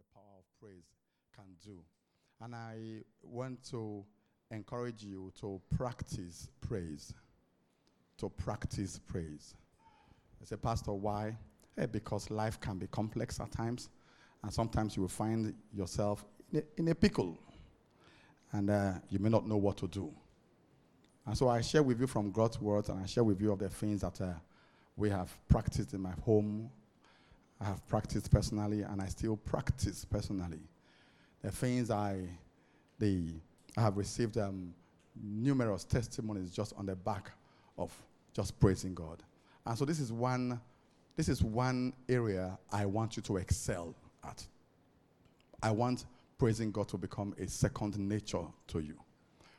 the power of praise can do. And I want to encourage you to practice praise. To practice praise. I say, Pastor, why? Hey, because life can be complex at times, and sometimes you will find yourself in a, in a pickle, and uh, you may not know what to do. And so I share with you from God's words, and I share with you of the things that uh, we have practiced in my home, I have practiced personally, and I still practice personally. The things I, the, I have received um, numerous testimonies just on the back of just praising God. And so this is one, this is one area I want you to excel at. I want praising God to become a second nature to you.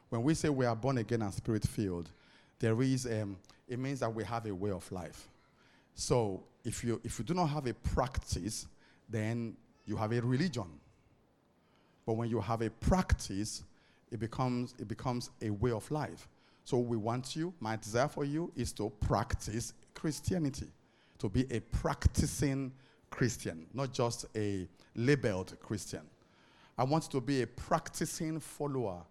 When we say we are born again and spirit filled, there is, um, it means that we have a way of life. So if you, if you do not have a practice, then you have a religion. But when you have a practice, it becomes, it becomes a way of life. So we want you, my desire for you is to practice Christianity, to be a practicing Christian, not just a labeled Christian. I want you to be a practicing follower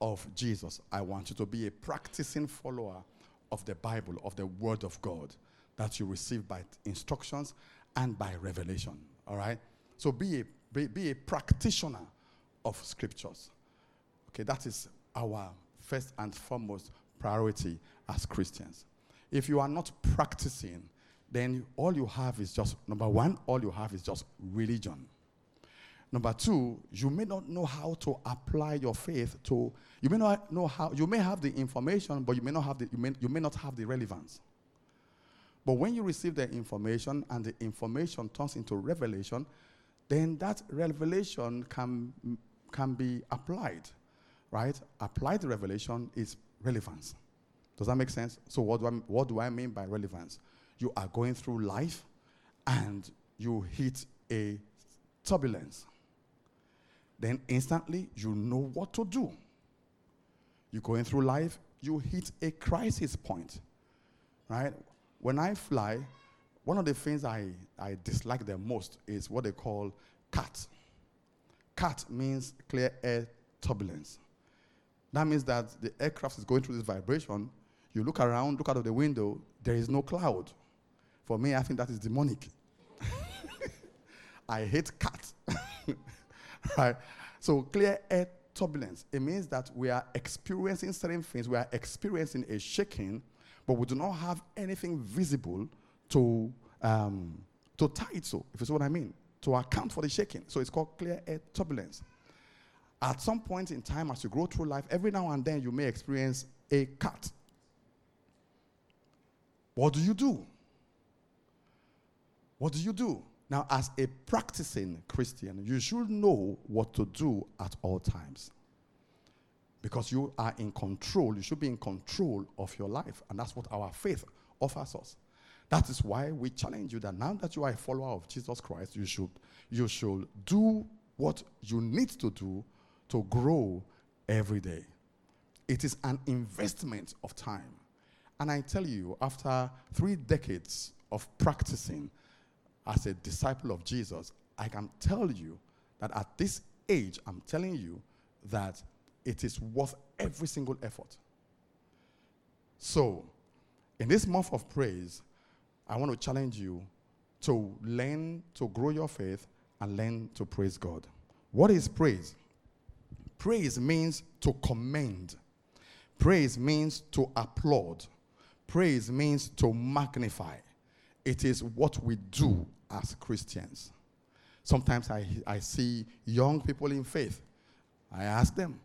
of Jesus. I want you to be a practicing follower of the Bible, of the Word of God that you receive by instructions and by revelation. All right? So be a, be, be a practitioner of scriptures. Okay, that is our first and foremost priority as Christians. If you are not practicing, then all you have is just, number one, all you have is just religion. Number two, you may not know how to apply your faith to, you may not know how, you may have the information, but you may not have the, you may, you may not have the relevance. But when you receive the information and the information turns into revelation, then that revelation can, can be applied, right? Applied revelation is relevance. Does that make sense? So, what do, I, what do I mean by relevance? You are going through life and you hit a turbulence. Then instantly you know what to do. You're going through life, you hit a crisis point, right? When I fly, one of the things I, I dislike the most is what they call CAT. CAT means clear air turbulence. That means that the aircraft is going through this vibration. You look around, look out of the window, there is no cloud. For me, I think that is demonic. I hate CAT. right? So, clear air turbulence. It means that we are experiencing certain things. We are experiencing a shaking but we do not have anything visible to, um, to tie it so, if you see what I mean, to account for the shaking. So it's called clear air turbulence. At some point in time, as you grow through life, every now and then you may experience a cut. What do you do? What do you do? Now, as a practicing Christian, you should know what to do at all times because you are in control. You should be in control of your life. And that's what our faith offers us. That is why we challenge you that now that you are a follower of Jesus Christ, you should, you should do what you need to do to grow every day. It is an investment of time. And I tell you, after three decades of practicing as a disciple of Jesus, I can tell you that at this age, I'm telling you that it is worth every single effort. So, in this month of praise, I want to challenge you to learn to grow your faith and learn to praise God. What is praise? Praise means to commend. Praise means to applaud. Praise means to magnify. It is what we do as Christians. Sometimes I, I see young people in faith. I ask them,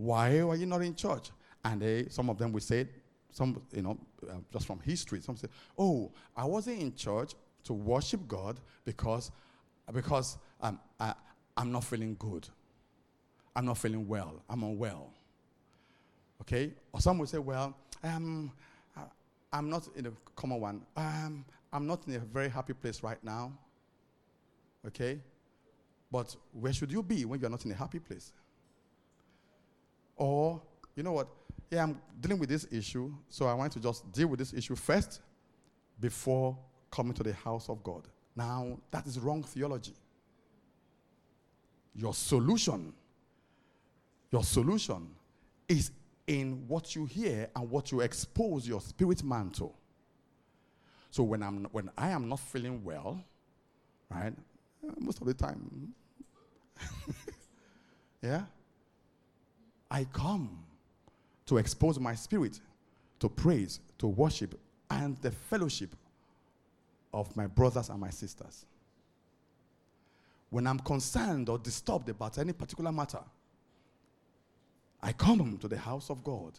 why are you not in church? And they, some of them will say, some, you know, uh, just from history, some say, oh, I wasn't in church to worship God because, because um, I, I'm not feeling good. I'm not feeling well. I'm unwell. Okay? Or some will say, well, um, I'm not in a common one. Um, I'm not in a very happy place right now. Okay? But where should you be when you're not in a happy place? Or, you know what? Yeah, I'm dealing with this issue, so I want to just deal with this issue first before coming to the house of God. Now, that is wrong theology. Your solution, your solution is in what you hear and what you expose your spirit man to. So when I'm when I am not feeling well, right? Most of the time. yeah? I come to expose my spirit to praise, to worship, and the fellowship of my brothers and my sisters. When I'm concerned or disturbed about any particular matter, I come to the house of God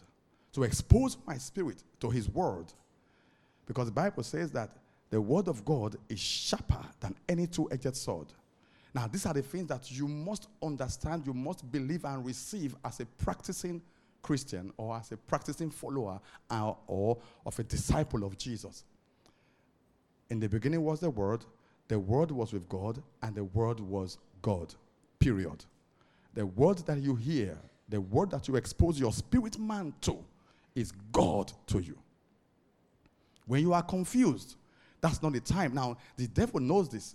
to expose my spirit to His Word. Because the Bible says that the Word of God is sharper than any two edged sword. Now, these are the things that you must understand, you must believe and receive as a practicing Christian or as a practicing follower or, or of a disciple of Jesus. In the beginning was the Word, the Word was with God, and the Word was God. Period. The word that you hear, the word that you expose your spirit man to, is God to you. When you are confused, that's not the time. Now, the devil knows this.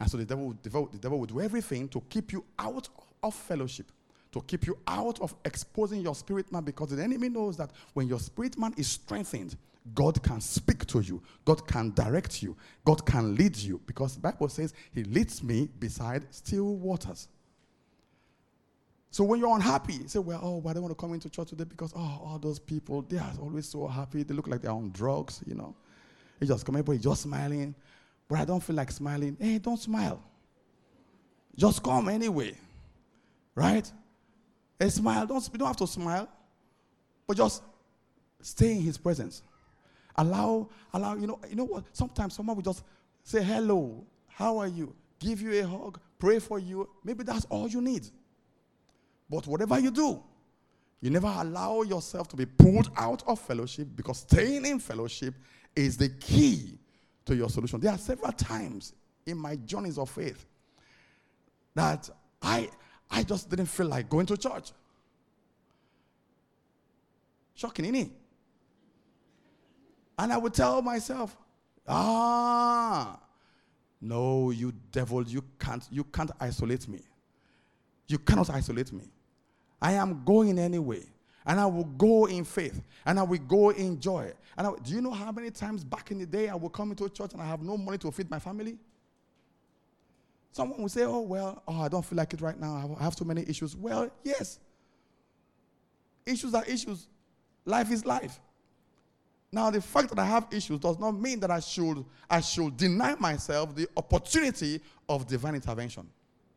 And so the devil, the devil, the devil will do everything to keep you out of fellowship, to keep you out of exposing your spirit man, because the enemy knows that when your spirit man is strengthened, God can speak to you, God can direct you, God can lead you, because the Bible says He leads me beside still waters. So when you're unhappy, you say, Well, oh, I don't want to come into church today because oh, all those people, they are always so happy. They look like they're on drugs, you know. You just come here, just smiling. But I don't feel like smiling. Hey, don't smile. Just come anyway. Right? A smile. Don't, you don't have to smile. But just stay in his presence. Allow, allow, you know, you know what? Sometimes someone will just say, hello, how are you? Give you a hug, pray for you. Maybe that's all you need. But whatever you do, you never allow yourself to be pulled out of fellowship because staying in fellowship is the key to your solution. There are several times in my journeys of faith that I, I just didn't feel like going to church. Shocking, isn't it? And I would tell myself, ah, no, you devil, you can't, you can't isolate me. You cannot isolate me. I am going anyway. And I will go in faith. And I will go in joy. And I, do you know how many times back in the day I will come into a church and I have no money to feed my family? Someone will say, Oh, well, oh, I don't feel like it right now. I have too many issues. Well, yes. Issues are issues. Life is life. Now, the fact that I have issues does not mean that I should, I should deny myself the opportunity of divine intervention.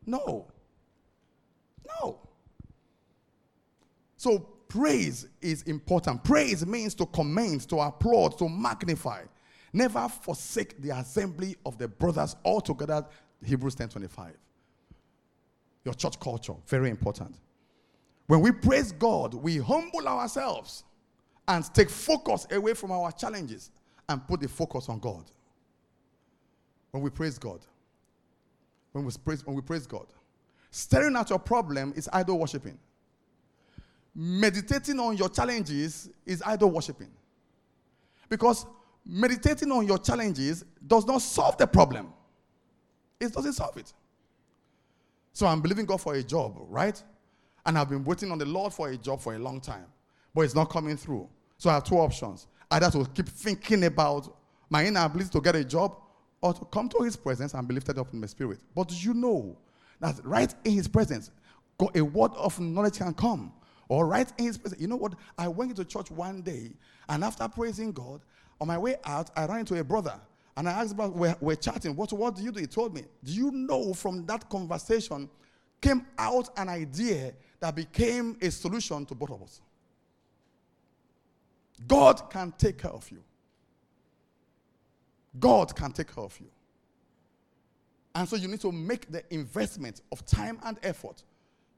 No. No. So praise is important. Praise means to commend, to applaud, to magnify. Never forsake the assembly of the brothers all together. Hebrews 10:25. Your church culture, very important. When we praise God, we humble ourselves and take focus away from our challenges and put the focus on God. When we praise God, when we praise, when we praise God, staring at your problem is idol worshiping meditating on your challenges is idol worshiping. Because meditating on your challenges does not solve the problem, it doesn't solve it. So I'm believing God for a job, right? And I've been waiting on the Lord for a job for a long time, but it's not coming through. So I have two options either to keep thinking about my inability to get a job or to come to his presence and be lifted up in my spirit. But you know that right in his presence, a word of knowledge can come or right in his presence. You know what? I went into church one day, and after praising God, on my way out, I ran into a brother. And I asked about, we're, we're chatting, what, what do you do? He told me, do you know from that conversation came out an idea that became a solution to both of us? God can take care of you. God can take care of you. And so you need to make the investment of time and effort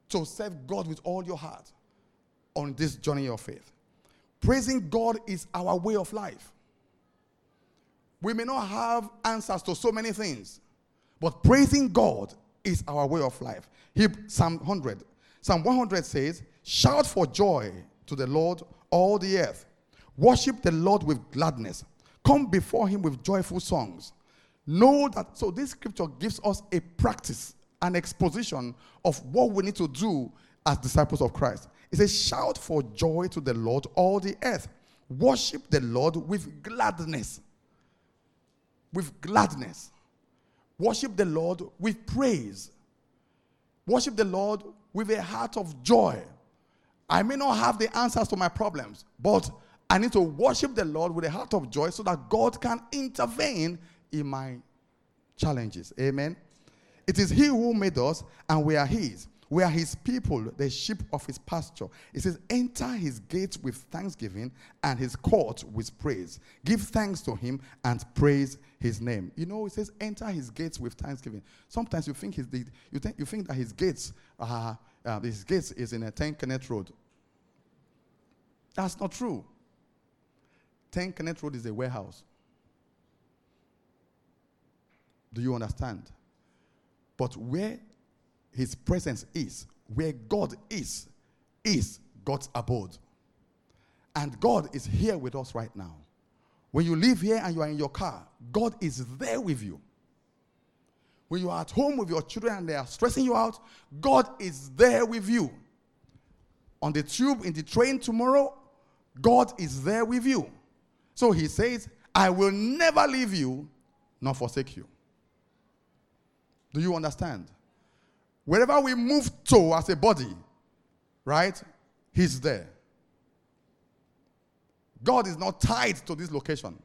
to serve God with all your heart on this journey of faith. Praising God is our way of life. We may not have answers to so many things, but praising God is our way of life. He, Psalm 100. Psalm 100 says, Shout for joy to the Lord, all the earth. Worship the Lord with gladness. Come before him with joyful songs. Know that, so this scripture gives us a practice an exposition of what we need to do as disciples of Christ. It says, Shout for joy to the Lord, all the earth. Worship the Lord with gladness. With gladness. Worship the Lord with praise. Worship the Lord with a heart of joy. I may not have the answers to my problems, but I need to worship the Lord with a heart of joy so that God can intervene in my challenges. Amen. It is He who made us, and we are His. We are His people, the sheep of His pasture. It says, Enter His gates with thanksgiving and His court with praise. Give thanks to Him and praise His name. You know, it says, Enter His gates with thanksgiving. Sometimes you think, his, you think, you think that His gates are, uh, His gates is in a 10 Kenneth Road. That's not true. 10 Kenneth Road is a warehouse. Do you understand? But where his presence is, where God is, is God's abode. And God is here with us right now. When you live here and you are in your car, God is there with you. When you are at home with your children and they are stressing you out, God is there with you. On the tube, in the train tomorrow, God is there with you. So he says, I will never leave you nor forsake you. Do you understand? Wherever we move to as a body, right? He's there. God is not tied to this location.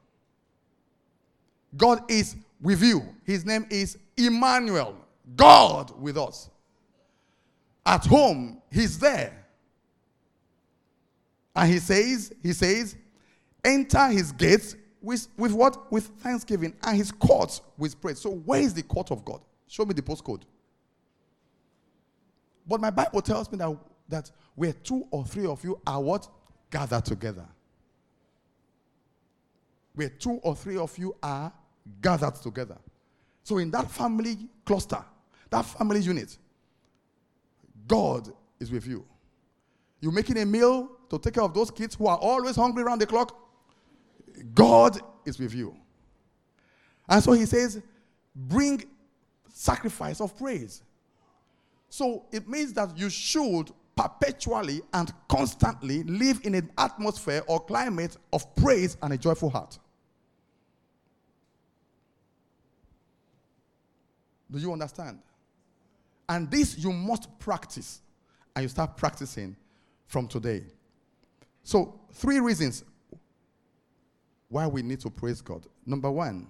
God is with you. His name is Emmanuel, God with us. At home, He's there. And He says, He says, enter His gates with, with what? With thanksgiving and His courts with praise. So, where is the court of God? Show me the postcode. But my Bible tells me that, that where two or three of you are what? Gathered together. Where two or three of you are gathered together. So in that family cluster, that family unit, God is with you. You're making a meal to take care of those kids who are always hungry around the clock. God is with you. And so he says, bring sacrifice of praise. So it means that you should perpetually and constantly live in an atmosphere or climate of praise and a joyful heart. Do you understand? And this you must practice. And you start practicing from today. So, three reasons why we need to praise God. Number one,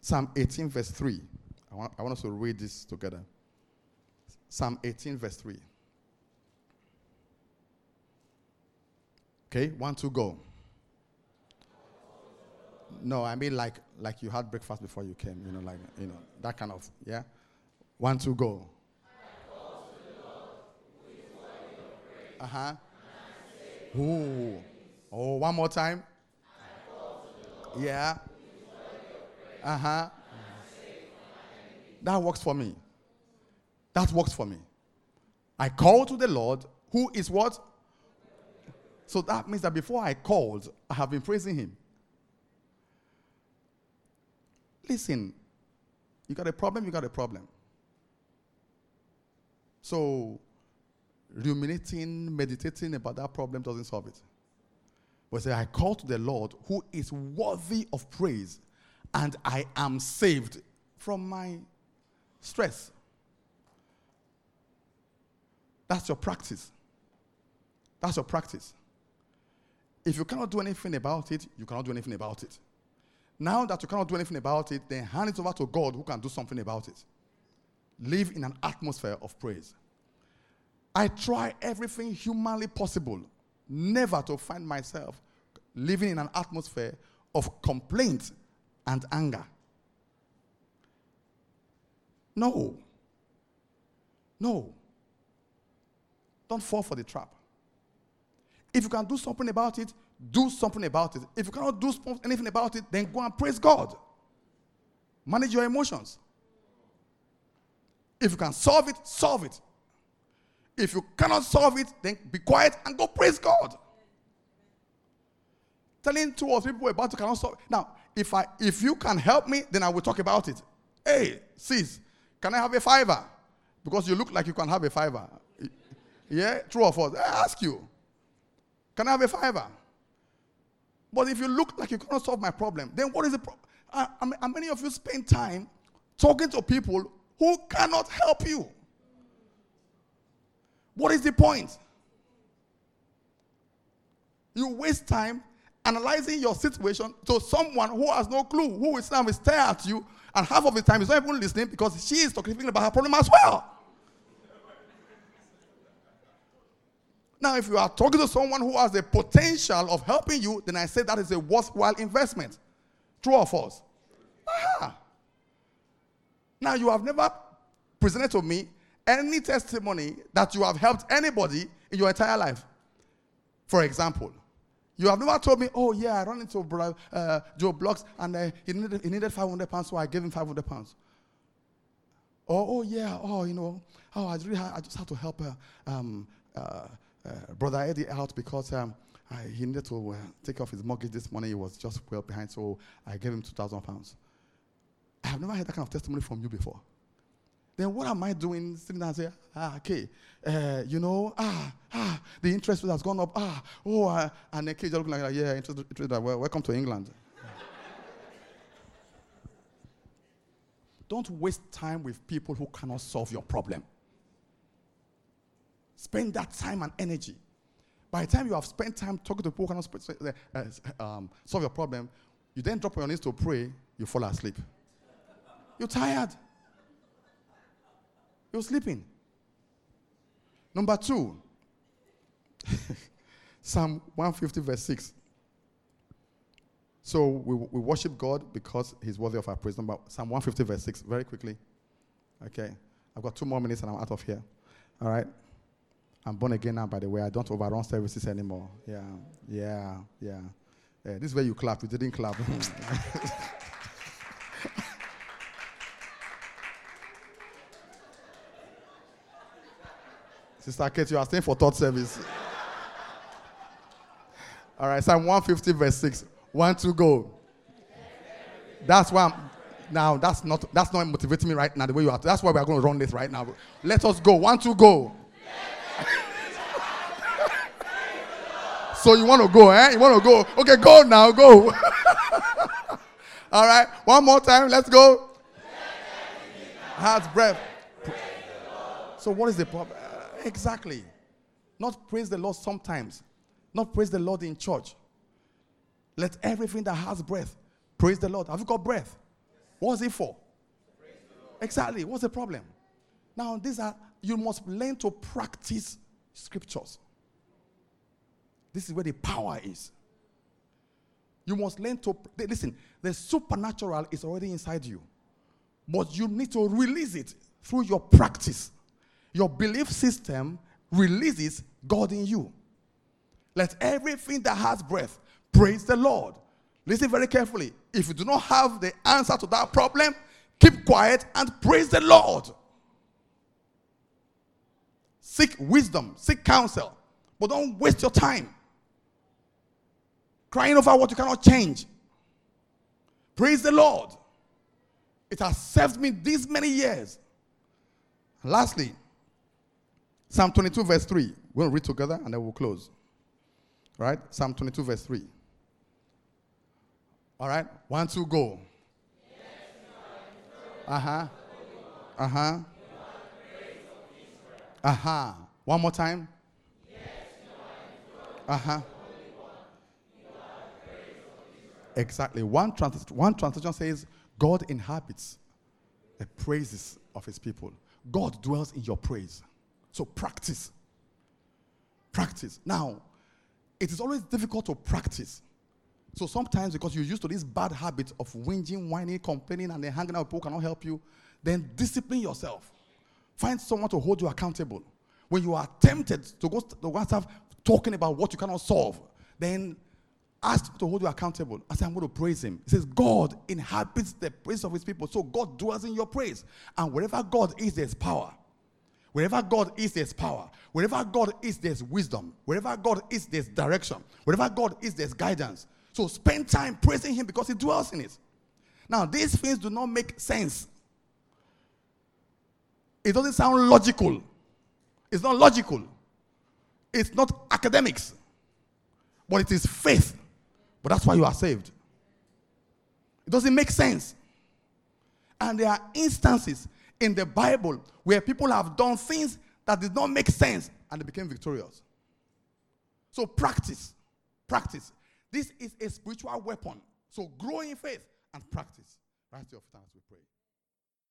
Psalm 18, verse 3. I want, I want us to read this together. Psalm 18, verse 3. Okay, one, two, go. No, I mean like like you had breakfast before you came, you know, like you know, that kind of yeah. One, two, go. Uh-huh. Ooh. Oh, one more time. Yeah. Uh-huh. That works for me. That works for me. I call to the Lord, who is what? So that means that before I called, I have been praising him. Listen, you got a problem, you got a problem. So, ruminating, meditating about that problem doesn't solve it. But say, I call to the Lord who is worthy of praise, and I am saved from my stress. That's your practice. That's your practice. If you cannot do anything about it, you cannot do anything about it. Now that you cannot do anything about it, then hand it over to God who can do something about it. Live in an atmosphere of praise. I try everything humanly possible never to find myself living in an atmosphere of complaint and anger. No. No. Don't fall for the trap. If you can do something about it, do something about it. If you cannot do anything about it, then go and praise God. Manage your emotions. If you can solve it, solve it. If you cannot solve it, then be quiet and go praise God. Telling two or three people about it cannot solve. Now, if I if you can help me, then I will talk about it. Hey, sis, can I have a fiver? because you look like you can have a fiver. Yeah, true or false? I ask you, can I have a fiver? But if you look like you cannot solve my problem, then what is the problem? How many of you spend time talking to people who cannot help you? What is the point? You waste time analyzing your situation to someone who has no clue, who stand and stare at you, and half of the time is not even listening because she is talking about her problem as well. Now, if you are talking to someone who has the potential of helping you, then I say that is a worthwhile investment. True or false? Aha. Now, you have never presented to me any testimony that you have helped anybody in your entire life. For example, you have never told me, oh, yeah, I ran into uh, Joe Bloggs and uh, he, needed, he needed 500 pounds, so I gave him 500 pounds. Oh, yeah, oh, you know, oh, I, really I just had to help uh, um, uh, uh, Brother Eddie out because um, I, he needed to uh, take off his mortgage this morning. He was just well behind, so I gave him 2,000 pounds. I have never heard that kind of testimony from you before then what am I doing? Sitting there and say, ah, okay, uh, you know, ah, ah, the interest rate has gone up, ah, oh, uh, and the kids are looking like, yeah, interest, interest well, welcome to England. Don't waste time with people who cannot solve your problem. Spend that time and energy. By the time you have spent time talking to people who cannot uh, um, solve your problem, you then drop on your knees to pray, you fall asleep. You're tired. You're sleeping. Number two, Psalm 150, verse 6. So we, we worship God because He's worthy of our praise. Number Psalm 150, verse 6. Very quickly. Okay. I've got two more minutes and I'm out of here. All right. I'm born again now, by the way. I don't overrun services anymore. Yeah. Yeah. Yeah. yeah. This is where you clap. You didn't clap. Sister Kate, you are staying for third service. All right, Psalm 150, verse 6. One, two, go. That's why I'm, now that's not that's not motivating me right now the way you are. That's why we are going to run this right now. Let us go. One, two, go. So you want to go, eh? You want to go? Okay, go now, go. All right, one more time. Let's go. Heart's breath. So what is the problem? Exactly. Not praise the Lord sometimes, not praise the Lord in church. Let everything that has breath praise the Lord. Have you got breath? What's it for? Exactly. What's the problem? Now, these are, you must learn to practice scriptures. This is where the power is. You must learn to, listen, the supernatural is already inside you, but you need to release it through your practice your belief system releases God in you. Let everything that has breath praise the Lord. Listen very carefully. If you do not have the answer to that problem, keep quiet and praise the Lord. Seek wisdom, seek counsel, but don't waste your time crying over what you cannot change. Praise the Lord. It has served me these many years. And lastly, Psalm 22, verse 3. We'll read together and then we'll close. Right? Psalm 22, verse 3. All right? One, two, go. Uh huh. Uh huh. Uh huh. One more time. Uh huh. Exactly. One, trans- one translation says, God inhabits the praises of his people. God dwells in your praise. So practice. Practice. Now, it is always difficult to practice. So sometimes because you're used to this bad habit of whinging, whining, complaining, and then hanging out with people cannot help you, then discipline yourself. Find someone to hold you accountable. When you are tempted to go to WhatsApp talking about what you cannot solve, then ask to hold you accountable. I said, I'm going to praise him. He says, God inhabits the praise of his people. So God dwells in your praise. And wherever God is, there's power. Wherever God is, there's power. Wherever God is, there's wisdom. Wherever God is, there's direction. Wherever God is, there's guidance. So spend time praising Him because He dwells in it. Now, these things do not make sense it doesn't sound logical. It's not logical. It's not academics. But it is faith. But that's why you are saved. It doesn't make sense. And there are instances in the Bible where people have done things that did not make sense and they became victorious. So practice. Practice. This is a spiritual weapon. So grow in faith and practice. Rise to your feet as we pray.